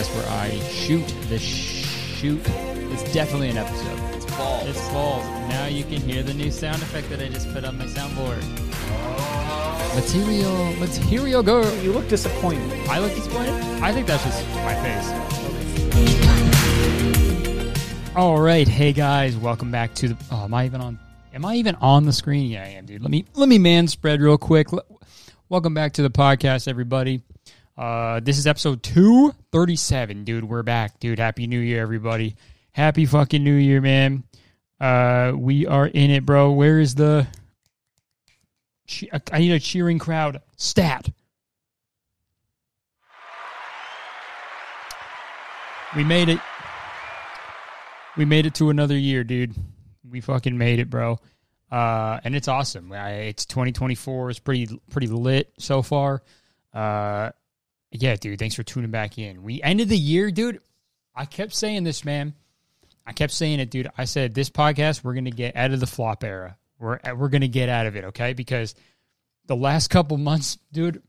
podcast where I shoot the shoot. It's definitely an episode. It's fall. It's falls. Now you can hear the new sound effect that I just put on my soundboard. Material, material girl. You look disappointed. I look disappointed. I think that's just my face. All right, hey guys, welcome back to the. Oh, am I even on? Am I even on the screen? Yeah, I am, dude. Let me let me man spread real quick. Welcome back to the podcast, everybody. Uh, this is episode two thirty seven, dude. We're back, dude. Happy New Year, everybody. Happy fucking New Year, man. Uh, we are in it, bro. Where is the? I need a cheering crowd. Stat. We made it. We made it to another year, dude. We fucking made it, bro. Uh, and it's awesome. It's 2024. It's pretty pretty lit so far. Uh, yeah, dude. Thanks for tuning back in. We ended the year, dude. I kept saying this, man. I kept saying it, dude. I said this podcast we're gonna get out of the flop era. We're we're gonna get out of it, okay? Because the last couple months, dude,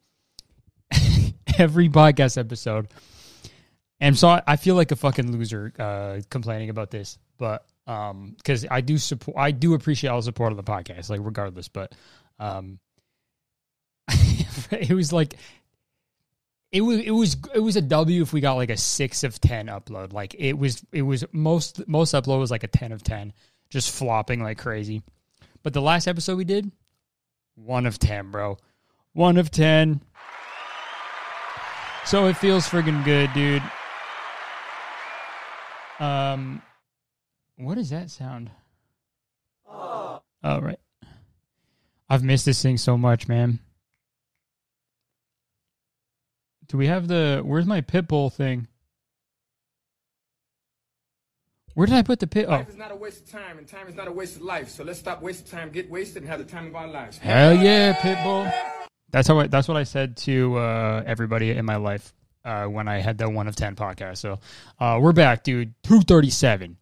every podcast episode, and so I, feel like a fucking loser uh, complaining about this, but um, because I do support, I do appreciate all the support of the podcast, like regardless. But um, it was like it was it was it was a W if we got like a six of ten upload. Like it was it was most most upload was like a ten of ten, just flopping like crazy. But the last episode we did, one of ten, bro, one of ten. So it feels friggin' good, dude. Um, what does that sound? Oh, right. I've missed this thing so much, man. Do we have the? Where's my pitbull thing? Where did I put the pit? Oh, Life is not a waste of time, and time is not a waste of life. So let's stop wasting time, get wasted, and have the time of our lives. hell yeah, pitbull! That's how. I, that's what I said to uh, everybody in my life uh, when I had that one of ten podcast. So uh, we're back, dude. Two thirty seven.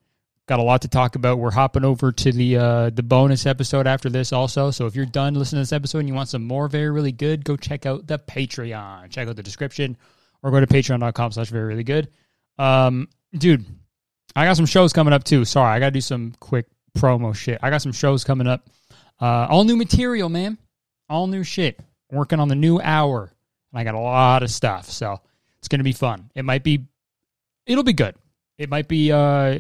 Got a lot to talk about. We're hopping over to the uh, the bonus episode after this, also. So if you're done listening to this episode and you want some more very really good, go check out the Patreon. Check out the description or go to patreon.com/slash very really good. Um, dude, I got some shows coming up too. Sorry, I got to do some quick promo shit. I got some shows coming up. Uh, all new material, man. All new shit. Working on the new hour, and I got a lot of stuff. So it's gonna be fun. It might be, it'll be good. It might be, uh,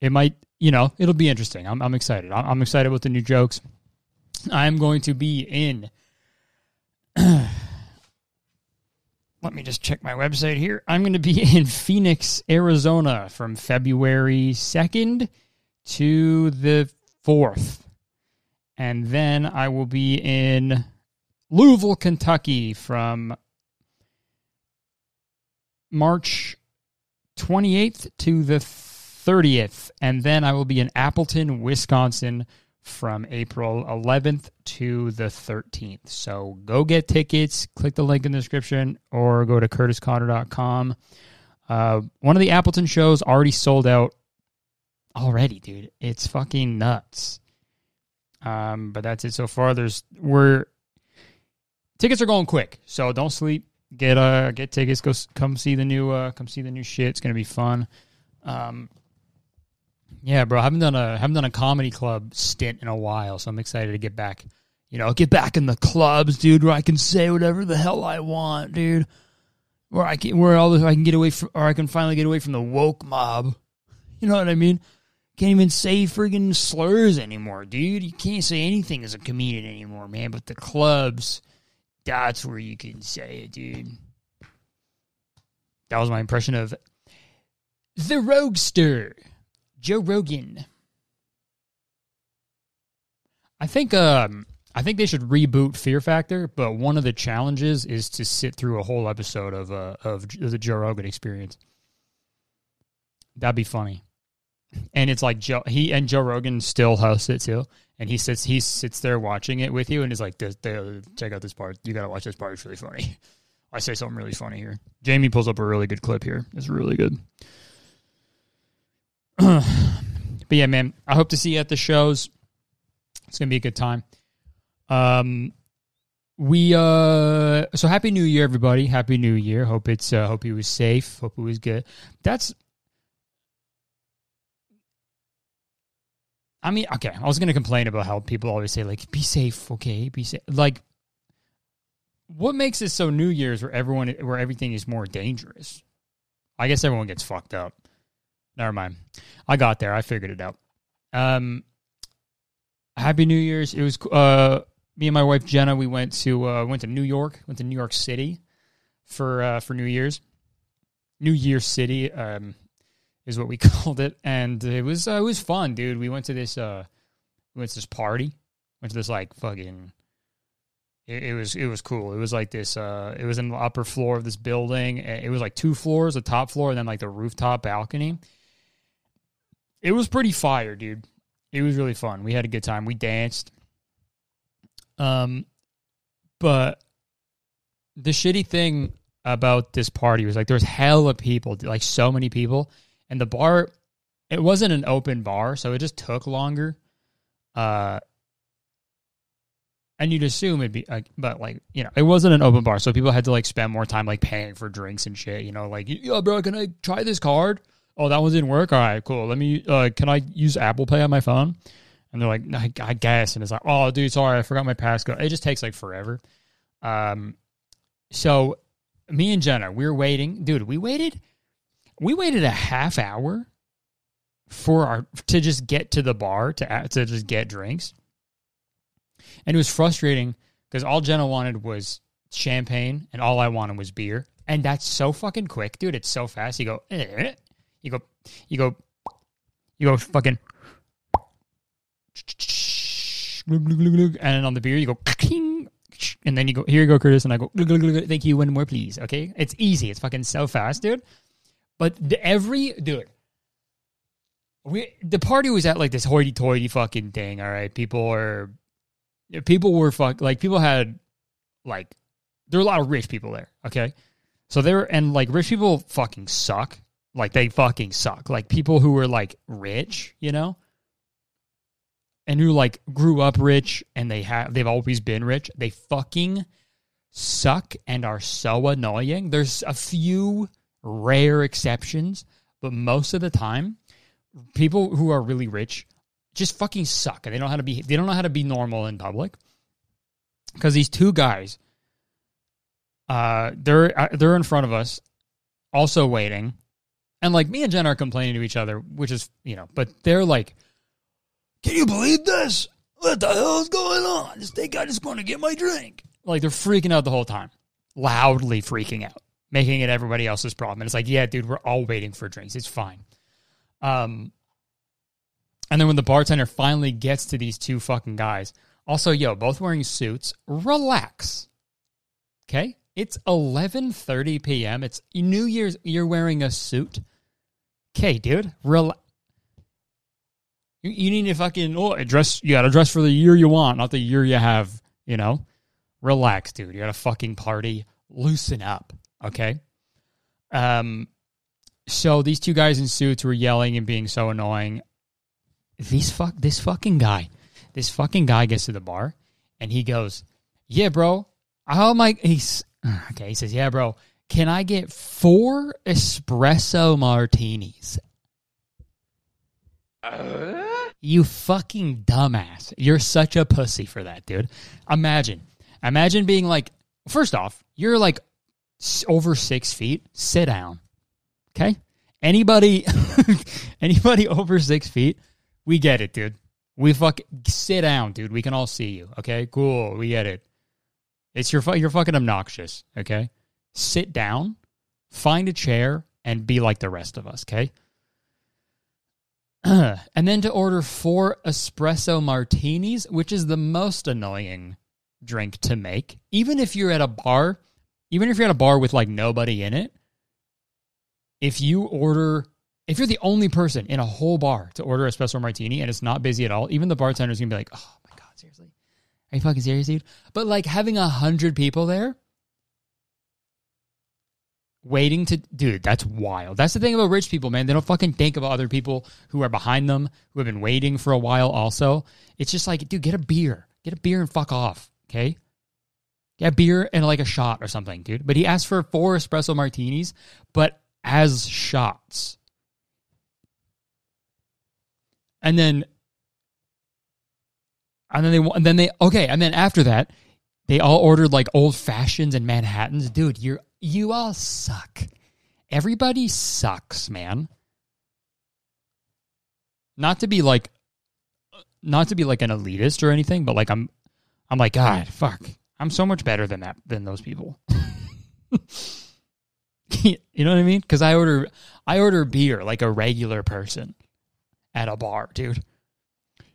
it might, you know, it'll be interesting. I'm, I'm excited. I'm, I'm excited with the new jokes. I'm going to be in. Let me just check my website here. I'm going to be in Phoenix, Arizona from February 2nd to the 4th. And then I will be in Louisville, Kentucky from March 28th to the 30th. And then I will be in Appleton, Wisconsin from April 11th to the 13th. So go get tickets, click the link in the description, or go to kurtisconner.com. Uh, one of the Appleton shows already sold out already, dude. It's fucking nuts. Um, but that's it so far. There's we're tickets are going quick, so don't sleep. Get uh get tickets. Go come see the new uh come see the new shit. It's gonna be fun. Um, yeah, bro. I haven't done a haven't done a comedy club stint in a while, so I'm excited to get back. You know, get back in the clubs, dude, where I can say whatever the hell I want, dude. Where I can where all the, I can get away from, or I can finally get away from the woke mob. You know what I mean? Can't even say friggin' slurs anymore, dude. You can't say anything as a comedian anymore, man. But the clubs, that's where you can say it, dude. That was my impression of the Roguester, Joe Rogan. I think um I think they should reboot Fear Factor, but one of the challenges is to sit through a whole episode of uh, of the Joe Rogan experience. That'd be funny. And it's like Joe he and Joe Rogan still hosts it too. And he sits he sits there watching it with you and is like this, check out this part. You gotta watch this part, it's really funny. I say something really funny here. Jamie pulls up a really good clip here. It's really good. But yeah, man, I hope to see you at the shows. It's gonna be a good time. Um, we uh so happy new year everybody. Happy new year. Hope it's uh hope he was safe. Hope it was good. That's i mean okay i was gonna complain about how people always say like be safe okay? Be safe like what makes it so new year's where everyone where everything is more dangerous? I guess everyone gets fucked up never mind i got there i figured it out um happy new year's it was uh me and my wife Jenna, we went to uh, went to New York, went to New York City for uh, for New Year's. New Year's City um, is what we called it, and it was uh, it was fun, dude. We went to this uh, we went to this party, went to this like fucking. It, it was it was cool. It was like this. Uh, it was in the upper floor of this building. It was like two floors, the top floor, and then like the rooftop balcony. It was pretty fire, dude. It was really fun. We had a good time. We danced um, but the shitty thing about this party was like there was hell of people, like so many people, and the bar, it wasn't an open bar, so it just took longer. Uh, and you'd assume it'd be like, but like you know, it wasn't an open bar, so people had to like spend more time like paying for drinks and shit. You know, like yo, bro, can I try this card? Oh, that one didn't work. All right, cool. Let me. Uh, can I use Apple Pay on my phone? And they're like, I, I guess. And it's like, oh, dude, sorry, I forgot my passcode. It just takes like forever. Um, so me and Jenna, we were waiting. Dude, we waited. We waited a half hour for our to just get to the bar to to just get drinks, and it was frustrating because all Jenna wanted was champagne, and all I wanted was beer, and that's so fucking quick, dude. It's so fast. You go, eh, you go, you go, you go, fucking and then on the beer you go and then you go here you go kurtis and i go thank you one more please okay? It's easy it's fucking so fast dude. But the, every dude we the party was at like this hoity-toity fucking thing all right? People are people were fuck like people had like there were a lot of rich people there okay? So there and like rich people fucking suck like they fucking suck like people who were like rich you know and who like grew up rich and they have they've always been rich, they fucking suck and are so annoying. There's a few rare exceptions, but most of the time, people who are really rich just fucking suck and they don't know how to be they don't know how to be normal in public. Cuz these two guys uh they're uh, they're in front of us also waiting. And like me and Jen are complaining to each other, which is, you know, but they're like can you believe this? What the hell is going on? This they guy just going to get my drink. Like they're freaking out the whole time, loudly freaking out, making it everybody else's problem. And it's like, yeah, dude, we're all waiting for drinks. It's fine. Um, and then when the bartender finally gets to these two fucking guys, also, yo, both wearing suits, relax. Okay? It's 11:30 p.m. It's New Year's you're wearing a suit. Okay, dude, relax. You, you need to fucking oh dress. You got to dress for the year you want, not the year you have. You know, relax, dude. You got a fucking party. Loosen up, okay? Um, so these two guys in suits were yelling and being so annoying. These fuck this fucking guy, this fucking guy gets to the bar and he goes, "Yeah, bro, how am I?" He's okay. He says, "Yeah, bro, can I get four espresso martinis?" Uh? You fucking dumbass. You're such a pussy for that, dude. Imagine. Imagine being like, first off, you're like over six feet. Sit down. Okay? Anybody anybody over six feet, we get it, dude. We fuck sit down, dude. We can all see you. Okay? Cool. We get it. It's your you're fucking obnoxious, okay? Sit down, find a chair, and be like the rest of us, okay? and then to order four espresso martinis, which is the most annoying drink to make. Even if you're at a bar, even if you're at a bar with like nobody in it, if you order, if you're the only person in a whole bar to order espresso martini and it's not busy at all, even the bartender's gonna be like, oh my God, seriously? Are you fucking serious, dude? But like having a hundred people there, waiting to dude that's wild that's the thing about rich people man they don't fucking think about other people who are behind them who have been waiting for a while also it's just like dude get a beer get a beer and fuck off okay get a beer and like a shot or something, dude. But he asked for four espresso martinis, but as shots. And then and then they and then they okay, and then after that, they all ordered like old fashions and Manhattans. Dude, you're you all suck. Everybody sucks, man. Not to be like not to be like an elitist or anything, but like I'm I'm like, God, fuck. I'm so much better than that than those people. you know what I mean? Because I order I order beer like a regular person at a bar, dude.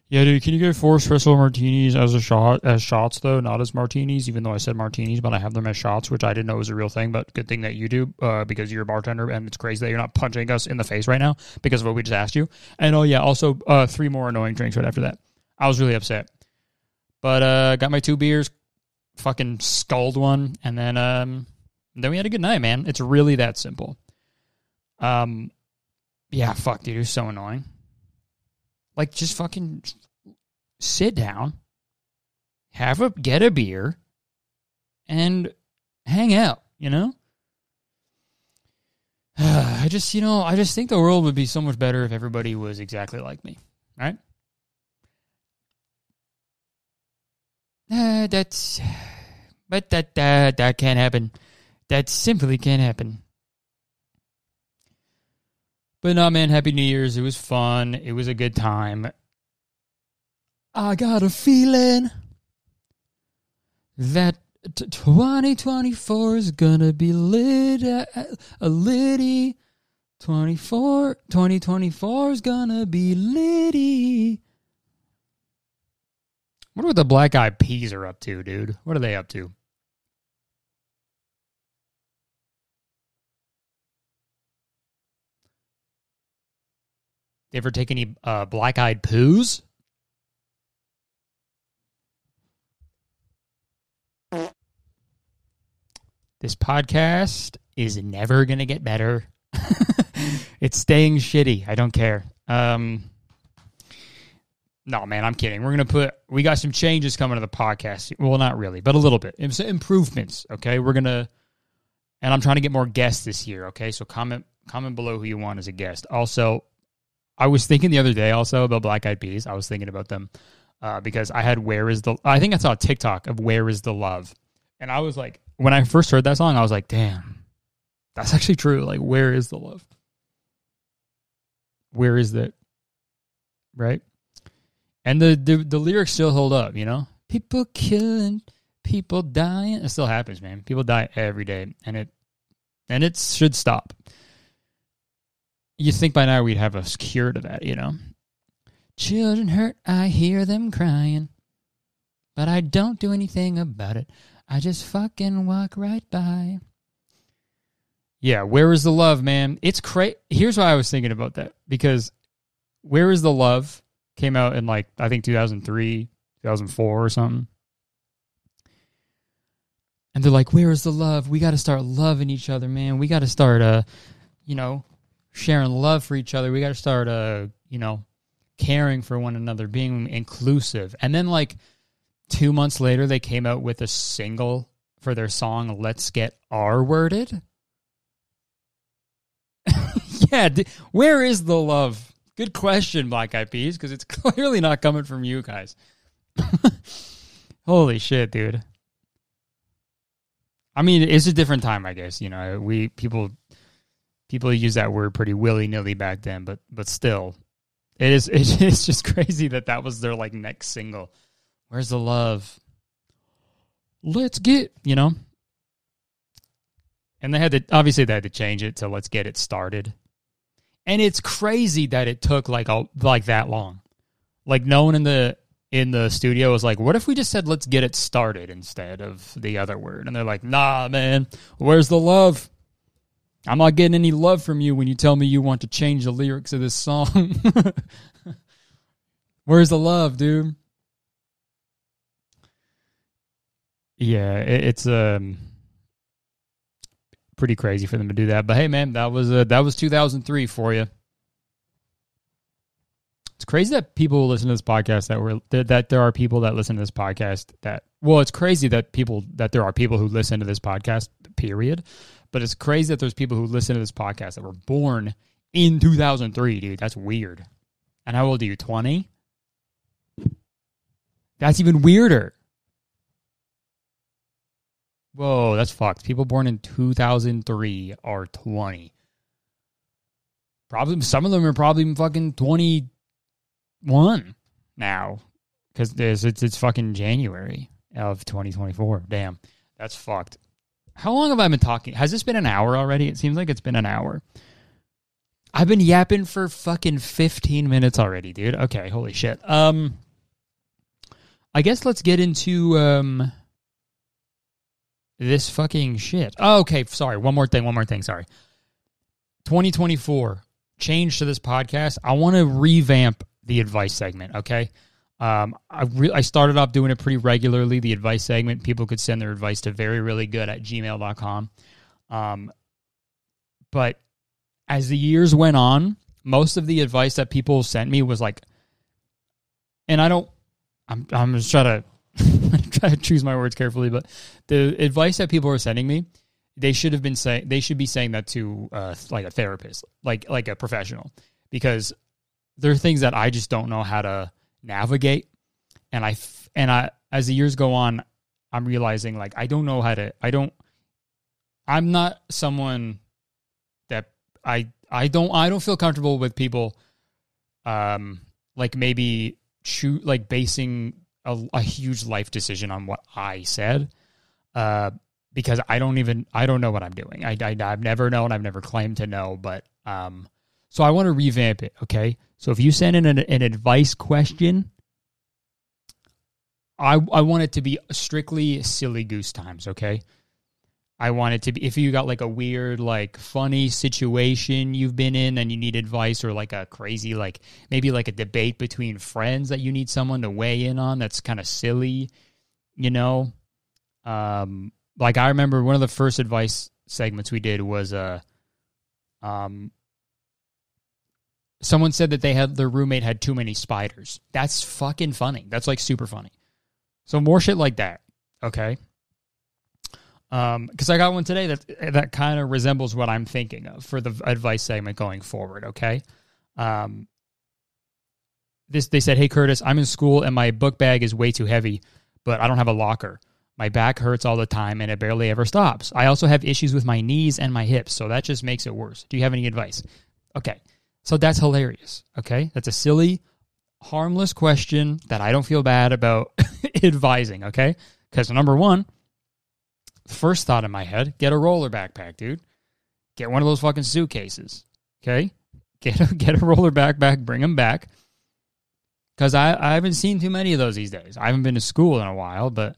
Yeah, dude. Can you get four espresso martinis as a shot as shots though, not as martinis? Even though I said martinis, but I have them as shots, which I didn't know was a real thing. But good thing that you do uh, because you're a bartender, and it's crazy that you're not punching us in the face right now because of what we just asked you. And oh yeah, also uh, three more annoying drinks right after that. I was really upset, but uh, got my two beers, fucking sculled one, and then um, then we had a good night, man. It's really that simple. Um, yeah, fuck, dude, it was so annoying. Like, just fucking sit down, have a get a beer, and hang out. You know. I just, you know, I just think the world would be so much better if everybody was exactly like me, right? Uh, that's, but that uh, that can't happen. That simply can't happen. But no, man, Happy New Year's. It was fun. It was a good time. I got a feeling that t- 2024 is gonna be lit. Uh, a litty. 24, 2024 is gonna be litty. Wonder what the Black Eyed Peas are up to, dude. What are they up to? They ever take any uh, black eyed poos? This podcast is never going to get better. it's staying shitty. I don't care. Um, no, man, I'm kidding. We're gonna put. We got some changes coming to the podcast. Well, not really, but a little bit. Improvements. Okay, we're gonna, and I'm trying to get more guests this year. Okay, so comment comment below who you want as a guest. Also, I was thinking the other day also about Black Eyed Peas. I was thinking about them uh, because I had "Where Is the." I think I saw a TikTok of "Where Is the Love," and I was like, when I first heard that song, I was like, damn, that's actually true. Like, where is the love? Where is that? Right? And the, the the lyrics still hold up, you know? People killing, people dying. It still happens, man. People die every day. And it and it should stop. You think by now we'd have a cure to that, you know? Children hurt, I hear them crying. But I don't do anything about it. I just fucking walk right by. Yeah, where is the love, man? It's crazy. Here's why I was thinking about that because where is the love came out in like I think 2003, 2004 or something. And they're like, "Where is the love? We got to start loving each other, man. We got to start uh, you know, sharing love for each other. We got to start uh, you know, caring for one another, being inclusive." And then like 2 months later they came out with a single for their song Let's Get R Worded. yeah, where is the love? Good question, Black Eyed Peas, because it's clearly not coming from you guys. Holy shit, dude. I mean, it's a different time, I guess. You know, we people people use that word pretty willy nilly back then, but but still, it is it's just crazy that that was their like next single. Where's the love? Let's get you know. And they had to obviously they had to change it to let's get it started and it's crazy that it took like a, like that long. Like no one in the in the studio was like, "What if we just said let's get it started instead of the other word?" And they're like, "Nah, man, where's the love? I'm not getting any love from you when you tell me you want to change the lyrics of this song. where's the love, dude?" Yeah, it, it's um pretty crazy for them to do that. But hey, man, that was uh, that was 2003 for you. It's crazy that people listen to this podcast that were that there are people that listen to this podcast that well, it's crazy that people that there are people who listen to this podcast. Period. But it's crazy that there's people who listen to this podcast that were born in 2003, dude. That's weird. And how old are you? 20? That's even weirder. Whoa, that's fucked. People born in 2003 are 20. Probably some of them are probably fucking 21 now because it's, it's it's fucking January of 2024. Damn, that's fucked. How long have I been talking? Has this been an hour already? It seems like it's been an hour. I've been yapping for fucking 15 minutes already, dude. Okay, holy shit. Um I guess let's get into um this fucking shit. Oh, okay, sorry. One more thing, one more thing, sorry. 2024 change to this podcast. I want to revamp the advice segment, okay? Um, I, re- I started off doing it pretty regularly, the advice segment. People could send their advice to very, really good at gmail.com. Um, but as the years went on, most of the advice that people sent me was like, and I don't, I'm, I'm just trying to try to choose my words carefully, but the advice that people were sending me, they should have been saying, they should be saying that to uh, like a therapist, like like a professional, because there are things that I just don't know how to navigate, and I and I as the years go on, I'm realizing like I don't know how to, I don't, I'm not someone that I I don't I don't feel comfortable with people um like maybe shoot like basing a, a huge life decision on what I said uh because I don't even I don't know what I'm doing. I, I I've never known, I've never claimed to know, but um so I want to revamp it, okay? So if you send in an, an advice question, I I want it to be strictly silly goose times, okay? I want it to be if you got like a weird, like funny situation you've been in and you need advice, or like a crazy, like maybe like a debate between friends that you need someone to weigh in on that's kind of silly, you know. Um, like I remember one of the first advice segments we did was uh, um, someone said that they had their roommate had too many spiders. That's fucking funny. That's like super funny. So more shit like that. Okay. Um, because I got one today that that kind of resembles what I'm thinking of for the advice segment going forward. Okay. Um, this they said, "Hey Kurtis, I'm in school and my book bag is way too heavy, but I don't have a locker. My back hurts all the time and it barely ever stops. I also have issues with my knees and my hips, so that just makes it worse. Do you have any advice?" Okay. So that's hilarious. Okay. That's a silly, harmless question that I don't feel bad about advising. Okay. Because number one, first thought in my head, get a roller backpack, dude. Get one of those fucking suitcases. Okay? Get a get a roller backpack, bring them back. Cause I, I haven't seen too many of those these days. I haven't been to school in a while, but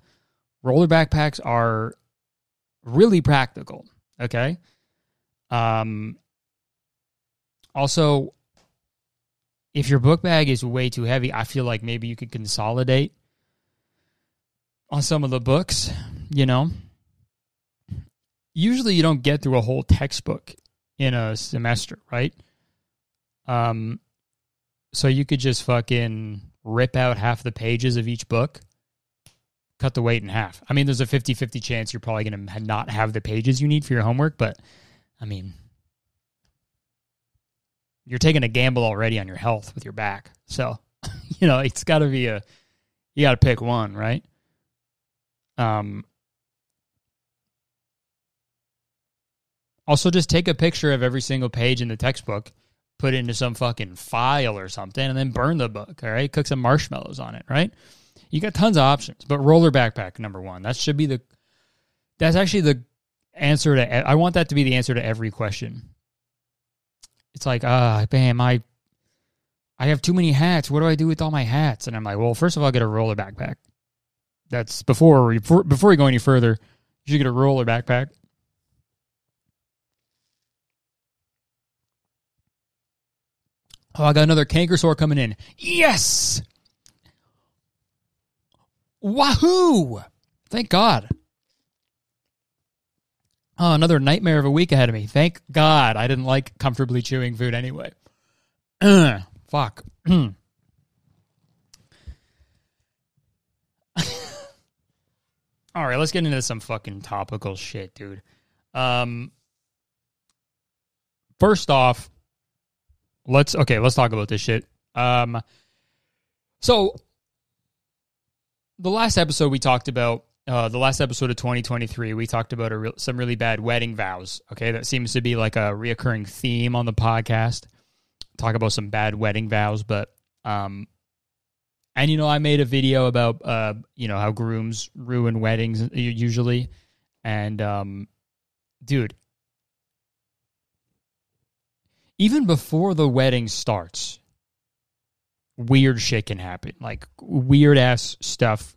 roller backpacks are really practical. Okay. Um also if your book bag is way too heavy, I feel like maybe you could consolidate on some of the books, you know usually you don't get through a whole textbook in a semester, right? Um, so you could just fucking rip out half the pages of each book, cut the weight in half. I mean, there's a 50 50 chance you're probably going to not have the pages you need for your homework, but I mean, you're taking a gamble already on your health with your back. So, you know, it's got to be a, you got to pick one, right? Um, Also, just take a picture of every single page in the textbook, put it into some fucking file or something, and then burn the book. All right, cook some marshmallows on it. Right, you got tons of options. But roller backpack number one. That should be the. That's actually the answer to. I want that to be the answer to every question. It's like, ah, uh, bam, I. I have too many hats. What do I do with all my hats? And I'm like, well, first of all, get a roller backpack. That's before before before you go any further. You should get a roller backpack Oh, I got another canker sore coming in. Yes! Wahoo! Thank God. Oh, another nightmare of a week ahead of me. Thank God I didn't like comfortably chewing food anyway. Fuck. All right, let's get into some fucking topical shit, dude. Um, first off, let's okay, let's talk about this shit. Um, so the last episode we talked about uh, the last episode of 2023, we talked about re- some really bad wedding vows. Okay, that seems to be like a reoccurring theme on the podcast. Talk about some bad wedding vows, but um, and you know, I made a video about uh, you know, how grooms ruin weddings usually, and um, dude, even before the wedding starts, weird shit can happen. Like weird ass stuff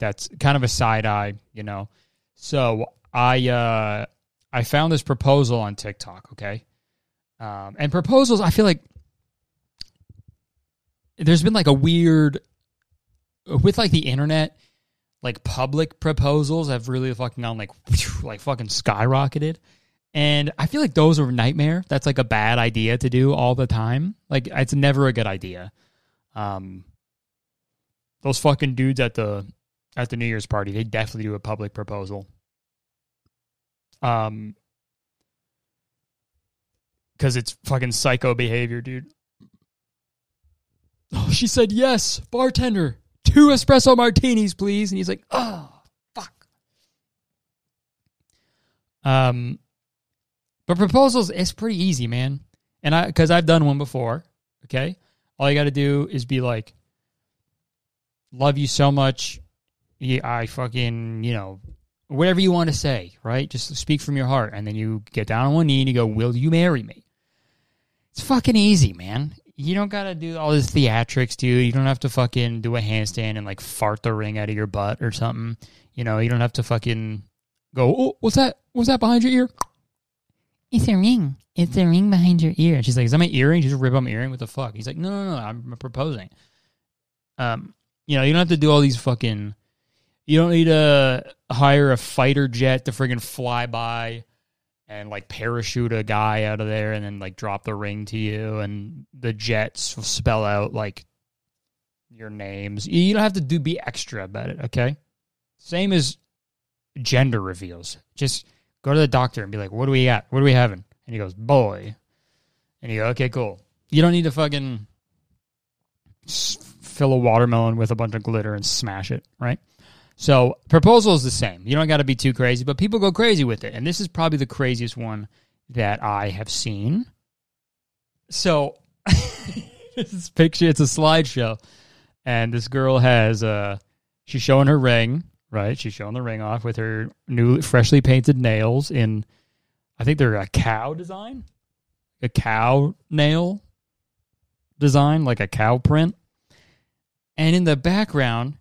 that's kind of a side eye, you know. So I uh I found this proposal on TikTok, okay? Um and proposals I feel like there's been like a weird with like the internet, like public proposals have really fucking gone like like fucking skyrocketed. And I feel like those are a nightmare. That's like a bad idea to do all the time. Like it's never a good idea. Um, those fucking dudes at the at the New Year's party, they definitely do a public proposal. Um, because it's fucking psycho behavior, dude. Oh, she said yes, bartender, two espresso martinis, please. And he's like, oh, fuck. Um, but proposals, it's pretty easy, man. And I, because I've done one before, okay? All you got to do is be like, love you so much. Yeah, I fucking, you know, whatever you want to say, right? Just speak from your heart. And then you get down on one knee and you go, Will you marry me? It's fucking easy, man. You don't got to do all this theatrics, dude. You don't have to fucking do a handstand and like fart the ring out of your butt or something. You know, you don't have to fucking go, Oh, what's that? What's that behind your ear? It's a ring. It's a ring behind your ear. And she's like, Is that my earring? She just rip out my earring. What the fuck? He's like, No, no, no. I'm proposing. Um, you know, you don't have to do all these fucking. You don't need to hire a fighter jet to friggin' fly by and like parachute a guy out of there and then like drop the ring to you and the jets will spell out like your names. You don't have to do be extra about it, okay? Same as gender reveals. Just go to the doctor and be like, "What do we got? What are we having?" And he goes, "Boy." And you go, "Okay, cool." You don't need to fucking fill a watermelon with a bunch of glitter and smash it, right? So proposal is the same. You don't got to be too crazy, but people go crazy with it, and this is probably the craziest one that I have seen. So this picture, it's a slideshow, and this girl has uh, she's showing her ring, right? She's showing the ring off with her new, freshly painted nails in, I think they're a cow design, a cow nail design, like a cow print, and in the background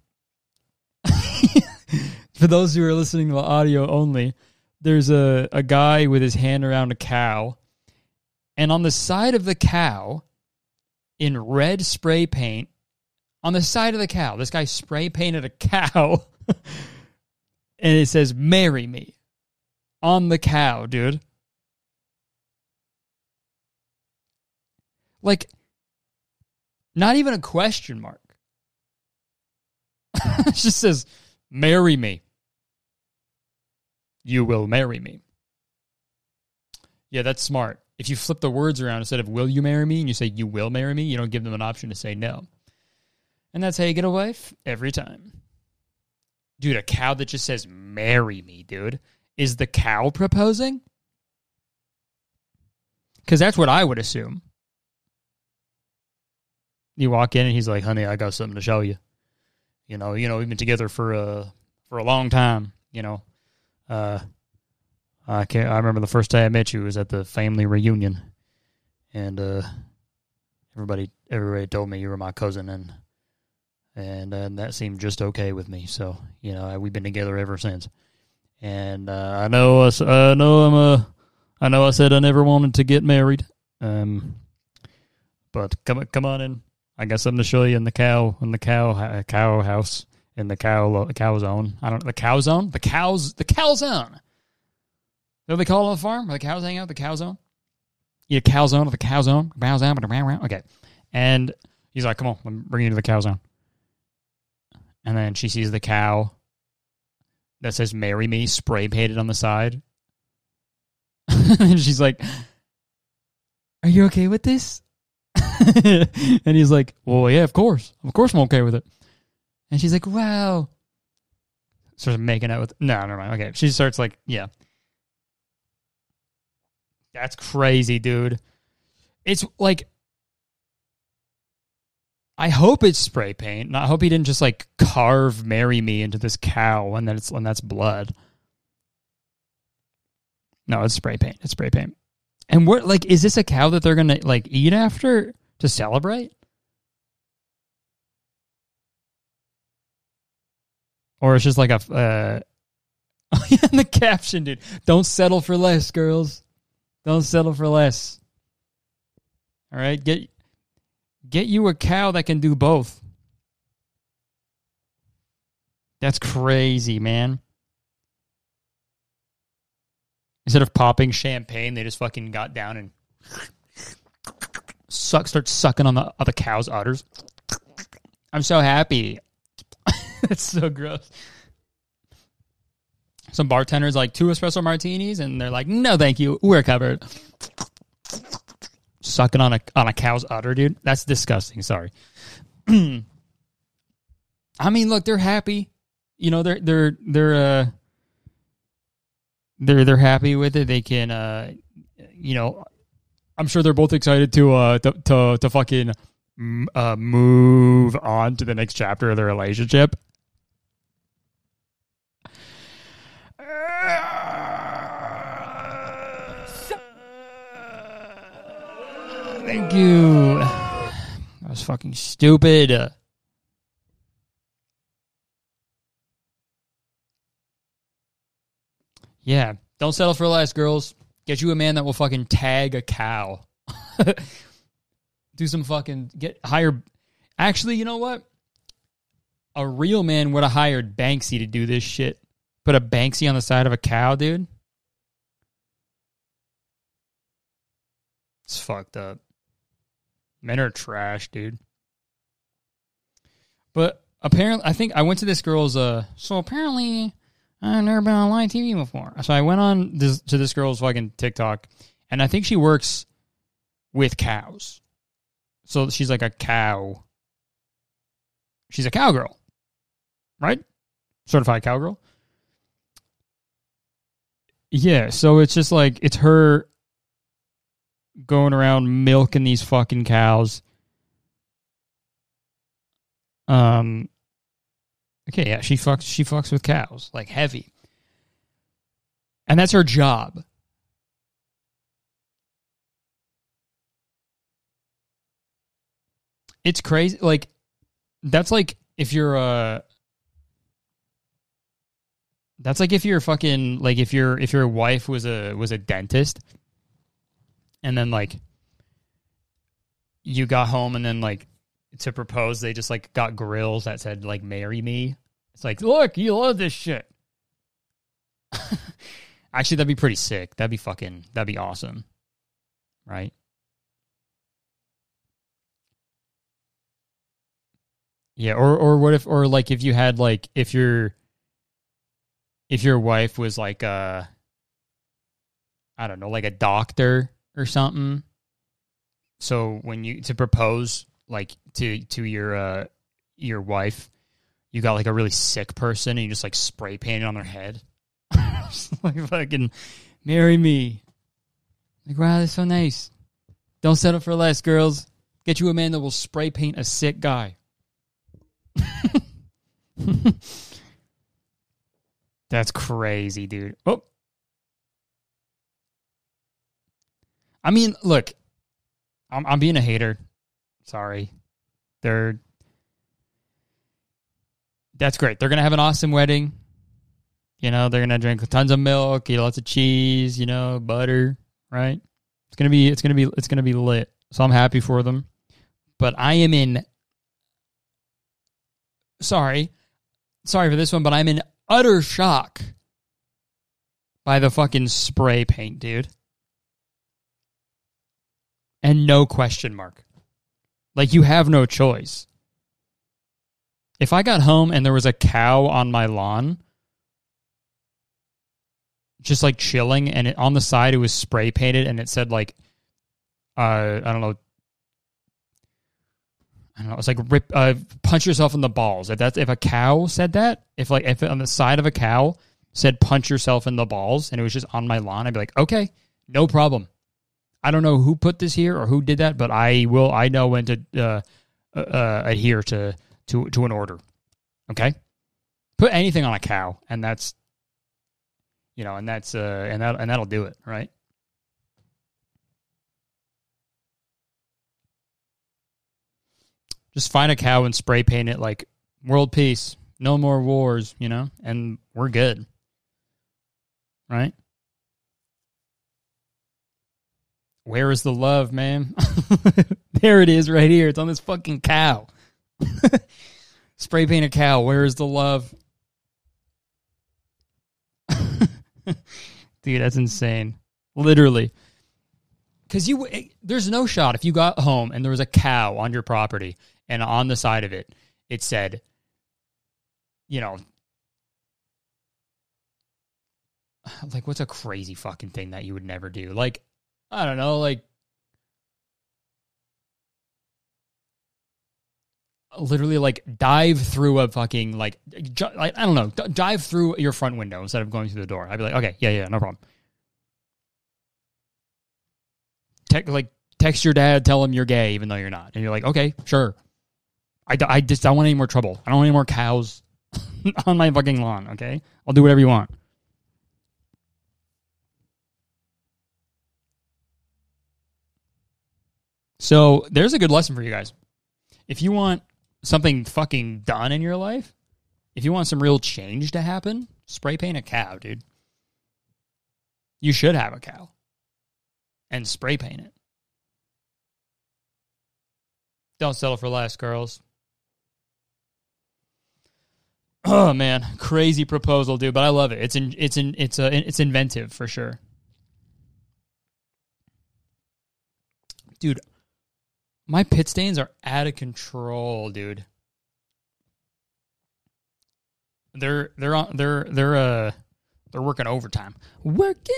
for those who are listening to the audio only, there's a, a guy with his hand around a cow. And on the side of the cow, in red spray paint, on the side of the cow, this guy spray painted a cow. and it says, Marry me. On the cow, dude. Like, not even a question mark. it just says, Marry me. You will marry me. Yeah, that's smart. If you flip the words around instead of will you marry me and you say you will marry me, you don't give them an option to say no. And that's how you get a wife every time. Dude, a cow that just says marry me, dude. Is the cow proposing? Because that's what I would assume. You walk in and he's like, honey, I got something to show you. You know, you know, we've been together for a for a long time. You know, uh, I can't. I remember the first day I met you was at the family reunion, and uh, everybody everybody told me you were my cousin, and and uh, that seemed just okay with me. So you know, we've been together ever since. And uh, I know I, I know I'm a I know I said I never wanted to get married. Um, but come come on in. I got something to show you in the cow in the cow cow house in the cow the cow zone. I don't the cow zone the cows the cow zone. What do they call it on the farm? Where the cows hang out? The cow zone. Yeah, cow zone or the cow zone. Bow zone. Okay, and he's like, "Come on, let me bring you to the cow zone." And then she sees the cow that says "Marry Me" spray painted on the side. and she's like, "Are you okay with this?" and he's like, "Well, yeah, of course, of course, I'm okay with it." And she's like, "Wow." Starts making out with no, never mind. Okay, she starts like, yeah, that's crazy, dude. It's like I hope it's spray paint. I hope he didn't just like carve "Marry Me" into this cow and then it's and that's blood. No, it's spray paint. It's spray paint. And what like is this a cow that they're gonna like eat after to celebrate? Or it's just like a uh Oh yeah, in the caption, dude. Don't settle for less, girls. Don't settle for less. All right, get get you a cow that can do both. That's crazy, man. Instead of popping champagne, they just fucking got down and suck start sucking on the other cow's udders. I'm so happy. That's so gross. Some bartenders like two espresso martinis, and they're like, "No, thank you, we're covered." Sucking on a on a cow's udder, dude. That's disgusting. Sorry. I mean, look, they're happy. You know, they're they're they're uh they're they're happy with it. They can uh you know, I'm sure they're both excited to uh to to, to fucking uh move on to the next chapter of their relationship. Thank you. That was fucking stupid. Yeah. Don't settle for less, girls. Get you a man that will fucking tag a cow. Do some fucking get hire. Actually, you know what? A real man would have hired Banksy to do this shit. Put a Banksy on the side of a cow, dude. It's fucked up. Men are trash, dude. But apparently, I think I went to this girl's. Uh, so apparently, I've never been on live TV before. So I went on this, to this girl's fucking TikTok, and I think she works with cows. So she's like a cow. She's a cowgirl, right? Certified cowgirl. Yeah, so it's just like it's her going around milking these fucking cows. Um Okay, yeah, she fucks she fucks with cows, like heavy. And that's her job. It's crazy like that's like if you're a that's like if you're fucking like if your if your wife was a was a dentist and then like you got home and then like to propose they just like got grills that said like marry me. It's like look you love this shit. Actually that'd be pretty sick. That'd be fucking that'd be awesome. Right? Yeah or or what if or like if you had like if your if your wife was like a i don't know like a doctor or something. So when you to propose like to to your uh your wife, you got like a really sick person and you just like spray paint it on their head. like fucking marry me. Like wow, that's so nice. Don't settle for less, girls. Get you a man that will spray paint a sick guy. That's crazy, dude. Oh, I mean, look, I'm, I'm being a hater. Sorry. They're that's great. They're gonna have an awesome wedding. You know, they're gonna drink tons of milk, eat lots of cheese, you know, butter, right? It's gonna be it's gonna be it's gonna be lit. So I'm happy for them. But I am in sorry. Sorry for this one, but I'm in utter shock by the fucking spray paint, dude and no question mark. Like you have no choice. If I got home and there was a cow on my lawn, just like chilling, and it, on the side it was spray painted, and it said like, uh, I don't know, I don't know. It's like rip, uh, punch yourself in the balls. If that's if a cow said that, if like if on the side of a cow said punch yourself in the balls, and it was just on my lawn, I'd be like, okay, no problem. I don't know who put this here or who did that, but I will. I know when to uh, uh, uh, adhere to to to an order. Okay, put anything on a cow, and that's you know, and that's uh, and that and that'll do it, right? Just find a cow and spray paint it like world peace, no more wars, you know, and we're good. Right? Where is the love, man? there it is right here. It's on this fucking cow. spray paint a cow. Where is the love? Dude, that's insane. Literally. Cuz you eh, there's no shot if you got home and there was a cow on your property and on the side of it it said you know like what's a crazy fucking thing that you would never do like i don't know like literally like dive through a fucking like like i don't know dive through your front window instead of going through the door i'd be like okay yeah yeah no problem Te- like text your dad tell him you're gay even though you're not and you're like okay sure I, I just don't want any more trouble. I don't want any more cows on my fucking lawn, okay? I'll do whatever you want. So there's a good lesson for you guys. If you want something fucking done in your life, if you want some real change to happen, spray paint a cow, dude. You should have a cow and spray paint it. Don't settle for less, girls. Oh man, crazy proposal, dude! But I love it. It's in, it's in, it's a, it's inventive for sure, dude. My pit stains are out of control, dude. They're they're on they're they're uh they're working overtime. Working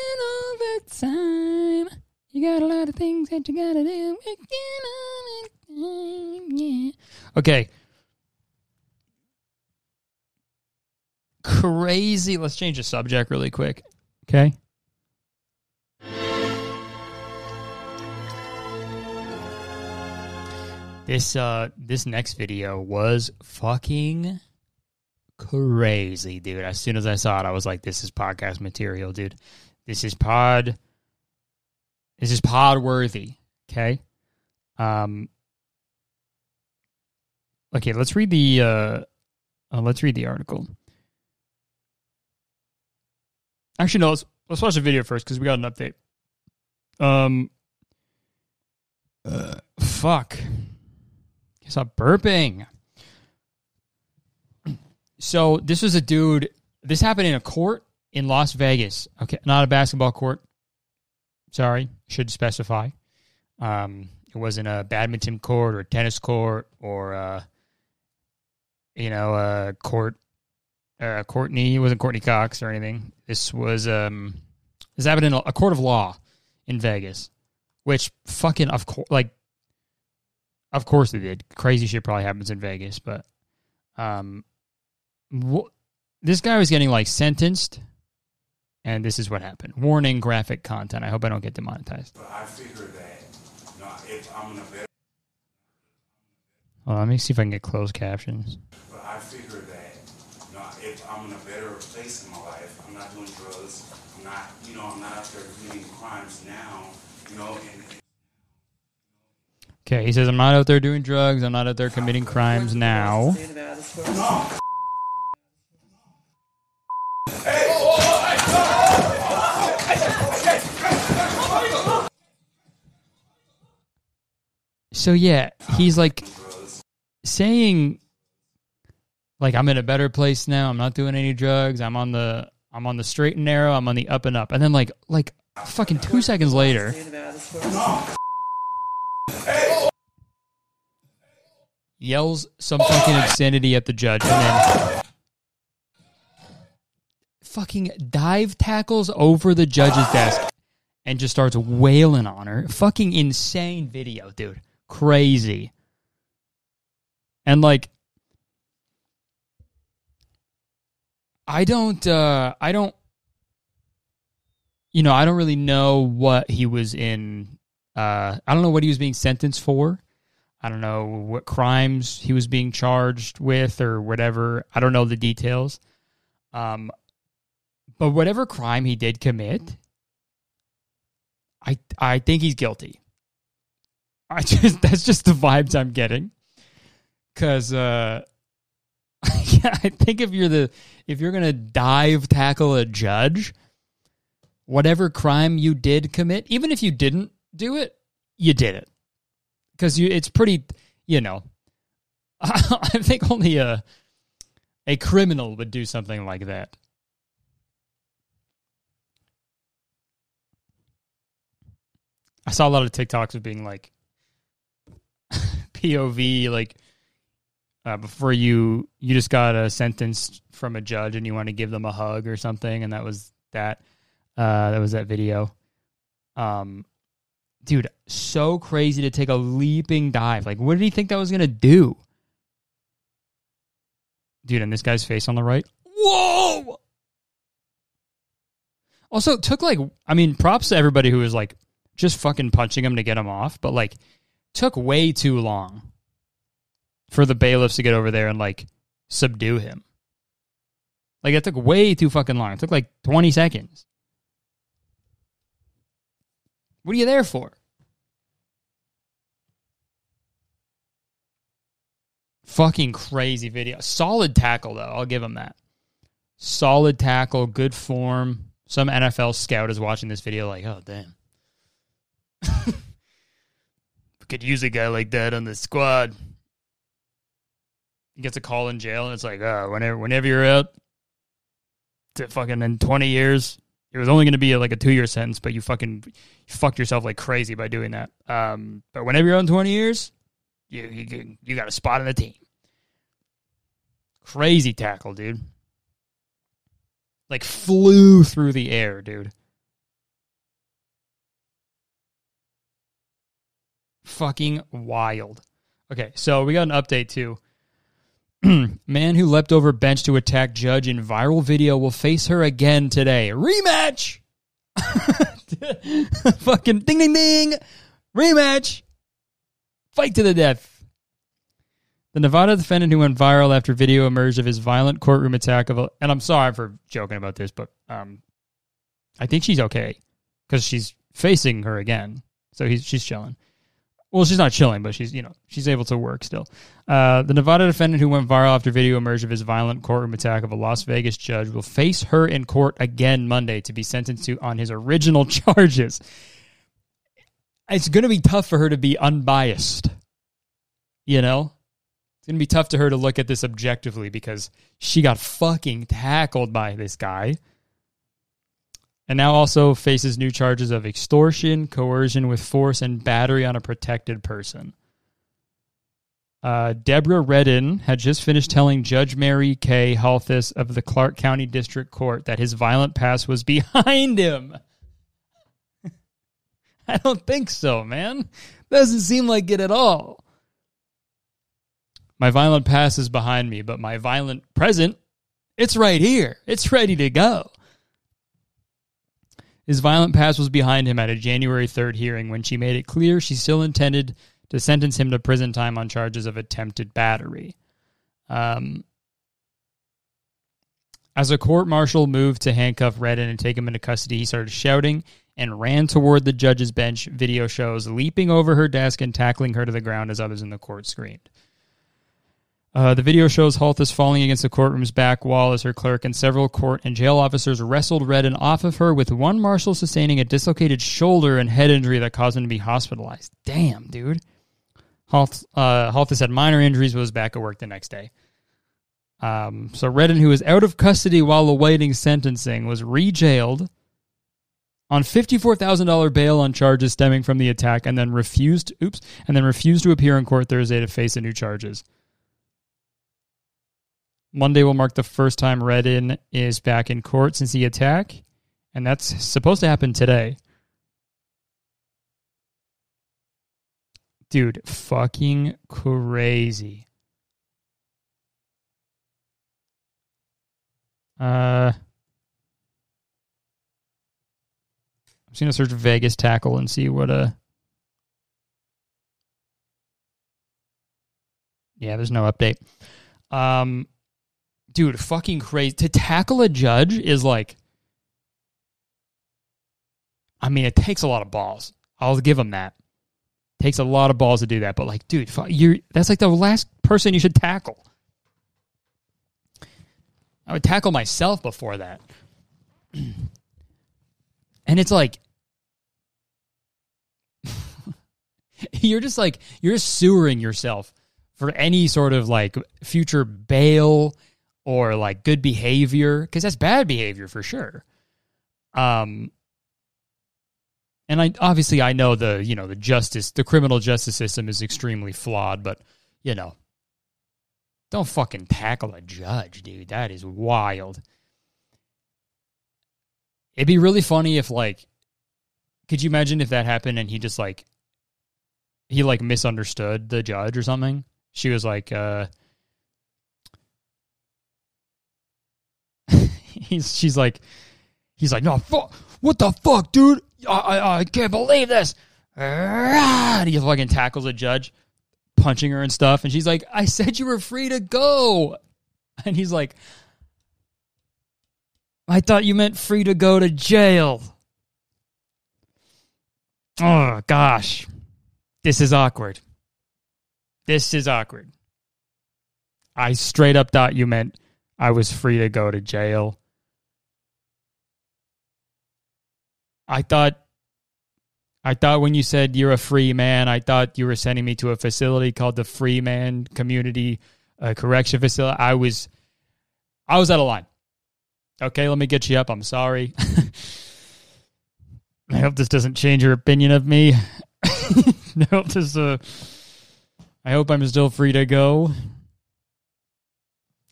overtime. You got a lot of things that you gotta do. Working overtime, yeah. Okay. crazy. Let's change the subject really quick. Okay. This uh this next video was fucking crazy, dude. As soon as I saw it, I was like, this is podcast material, dude. This is pod this is pod worthy. Okay. Um Okay, let's read the uh, uh let's read the article. Actually, no. Let's let's watch the video first because we got an update. Um. Uh, fuck. Stop burping. So this was a dude. This happened in a court in Las Vegas. Okay, not a basketball court. Sorry, should specify. Um, it wasn't a badminton court or a tennis court or uh, you know a court uh, Courtney. It wasn't Courteney Cox or anything. This was um, this happened in a, a court of law in Vegas, which fucking of course, like, of course they did. Crazy shit probably happens in Vegas, but um, wh- this guy was getting like sentenced, and this is what happened. Warning: graphic content. I hope I don't get demonetized. But I figure that know, if I'm in a better. Hold on, let me see if I can get closed captions. But I figure that you know, if I'm in a better place in my life, I'm not doing drugs. I'm not, you know, I'm not out there committing crimes now. You know, and, and Okay, he says, I'm not out there doing drugs. I'm not out there committing crimes now. So, yeah, he's like saying, like, I'm in a better place now. I'm not doing any drugs. I'm on the. I'm on the straight and narrow. I'm on the up and up. And then, like, like fucking two seconds later, yells some fucking obscenity at the judge, and then fucking dive tackles over the judge's desk and just starts wailing on her. Fucking insane video, dude. Crazy. And like I don't uh I don't you know, I don't really know what he was in uh I don't know what he was being sentenced for. I don't know what crimes he was being charged with or whatever. I don't know the details. Um but whatever crime he did commit, I I think he's guilty. I just that's just the vibes I'm getting. Cause uh yeah, I think if you're the if you're gonna dive tackle a judge, whatever crime you did commit, even if you didn't do it, you did it. Because you it's pretty you know I think only a a criminal would do something like that. I saw a lot of TikToks of being like POV, like uh, before you you just got a sentence from a judge and you want to give them a hug or something, and that was that. Uh, that was that video. Um, dude, so crazy to take a leaping dive. Like, what did he think that was gonna do? Dude, and this guy's face on the right. Whoa! Also, took like I mean, props to everybody who was like just fucking punching him to get him off, but like took way too long for the bailiffs to get over there and like subdue him. Like it took way too fucking long. It took like 20 seconds. What are you there for? Fucking crazy video. Solid tackle though. I'll give him that. Solid tackle, good form. Some NFL scout is watching this video like, "Oh, damn." could use a guy like that on the squad. He gets a call in jail, and it's like, oh, whenever whenever you're out, to fucking in 20 years, it was only going to be a, like a two year sentence, but you fucking you fucked yourself like crazy by doing that. Um, but whenever you're on 20 years, you you you got a spot on the team. Crazy tackle, dude. Like flew through the air, dude. fucking wild. Okay, so we got an update too. Man who leapt over bench to attack judge in viral video will face her again today. Rematch! fucking ding ding ding! Rematch! Fight to the death. The Nevada defendant who went viral after video emerged of his violent courtroom attack of a, and I'm sorry for joking about this, but um, I think she's okay because she's facing her again, so he's she's chilling. Well, she's not chilling, but she's you know she's able to work still. Uh, the Nevada defendant who went viral after video emerged of his violent courtroom attack of a Las Vegas judge will face her in court again Monday to be sentenced to on his original charges. It's going to be tough for her to be unbiased. You know, it's going to be tough to her to look at this objectively because she got fucking tackled by this guy and now also faces new charges of extortion, coercion with force, and battery on a protected person. Uh, Deborah Redden had just finished telling Judge Mary K. Holthus of the Clark County District Court that his violent past was behind him. I don't think so, man. Doesn't seem like it at all. My violent past is behind me, but my violent present, it's right here. It's ready to go. His violent past was behind him at a January 3rd hearing when she made it clear she still intended to sentence him to prison time on charges of attempted battery. Um, as a court marshal moved to handcuff Redden and take him into custody, he started shouting and ran toward the judge's bench. Video shows leaping over her desk and tackling her to the ground as others in the court screamed. Uh, the video shows Holthus falling against the courtroom's back wall as her clerk and several court and jail officers wrestled Redden off of her, with one marshal sustaining a dislocated shoulder and head injury that caused him to be hospitalized. Damn, dude. Halth, uh, had minor injuries, but was back at work the next day. Um, so Redden, who was out of custody while awaiting sentencing, was rejailed on fifty-four thousand dollar bail on charges stemming from the attack, and then refused. Oops, and then refused to appear in court Thursday to face the new charges. Monday will mark the first time Redden is back in court since the attack, and that's supposed to happen today. Dude, fucking crazy. Uh, I'm just gonna search Vegas tackle and see what uh Yeah, there's no update. Um, dude, fucking crazy. To tackle a judge is like, I mean, it takes a lot of balls. I'll give him that. takes a lot of balls to do that. But like, dude, you're that's like the last person you should tackle. I would tackle myself before that. and it's like you're just like you're sewering yourself for any sort of like future bail or like good behavior because that's bad behavior for sure. Um, and I obviously I know the you know the justice the criminal justice system is extremely flawed, but you know, don't fucking tackle a judge, dude. That is wild. It'd be really funny if like, could you imagine if that happened and he just like, he like misunderstood the judge or something? she was like, uh, he's she's like, he's like, no, fuck, what the fuck, dude? I I, I can't believe this. And he fucking tackles a judge, punching her and stuff, and she's like, I said you were free to go, and he's like. I thought you meant free to go to jail. Oh, gosh. This is awkward. This is awkward. I straight up thought you meant I was free to go to jail. I thought I thought when you said you're a free man, I thought you were sending me to a facility called the Free Man Community uh, Correction Facility. I was I was out of line. Okay, let me get you up. I'm sorry. I hope this doesn't change your opinion of me. I hope this uh I hope I'm still free to go.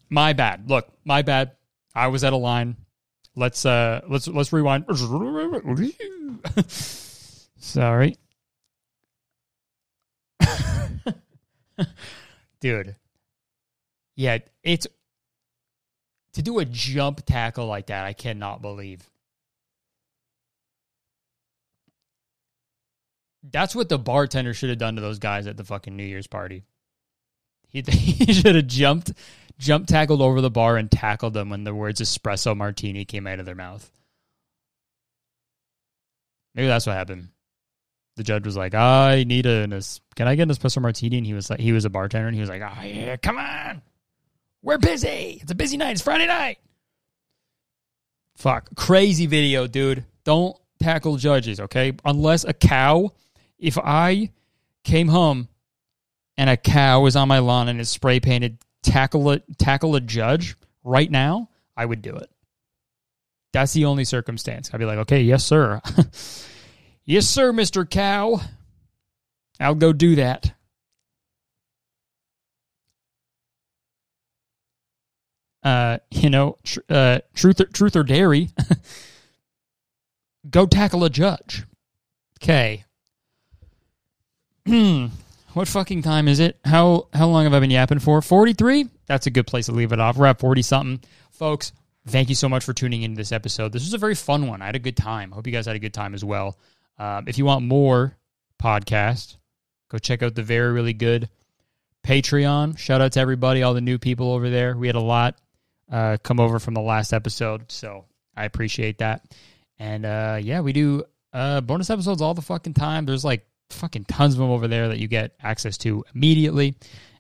My bad. Look, my bad. I was at a line. Let's uh let's let's rewind. Sorry. Dude. Yeah, it's to do a jump tackle like that, I cannot believe. That's what the bartender should have done to those guys at the fucking New Year's party. He, he should have jumped, jump tackled over the bar and tackled them when the words espresso martini came out of their mouth. Maybe that's what happened. The judge was like, "I need a can I get an espresso martini?" And he was like, he was a bartender, and he was like, "Oh yeah, come on, we're busy. It's a busy night. It's Friday night." Fuck, crazy video, dude. Don't tackle judges, okay? Unless a cow if I came home and a cow was on my lawn and is spray painted tackle a tackle a judge right now, I would do it. That's the only circumstance. I'd be like, okay, yes, sir. yes, sir, Mr. Cow. I'll go do that. Uh, you know, tr- uh, truth, or, truth or dairy. go tackle a judge. Okay. What fucking time is it? How how long have I been yapping for? 43? That's a good place to leave it off. We're at 40 something. Folks, thank you so much for tuning into this episode. This was a very fun one. I had a good time. I hope you guys had a good time as well. Um, if you want more podcast, go check out the very, really good Patreon. Shout out to everybody, all the new people over there. We had a lot uh, come over from the last episode, so I appreciate that. And uh, yeah, we do uh, bonus episodes all the fucking time. There's like fucking tons of them over there that you get access to immediately.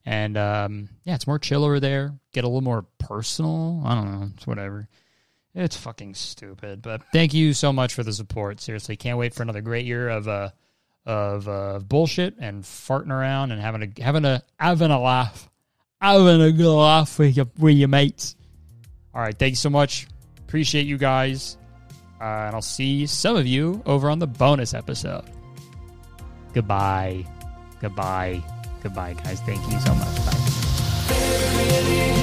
And um, yeah, it's more chill over there. Get a little more personal. I don't know. It's whatever. It's fucking stupid. But thank you so much for the support. Seriously, can't wait for another great year of uh of uh, bullshit and farting around and having a having a having a laugh, having a good laugh with your with your mates. All right, thank you so much. Appreciate you guys, uh, and I'll see some of you over on the bonus episode. Goodbye. Goodbye. Goodbye, guys. Thank you so much. Bye.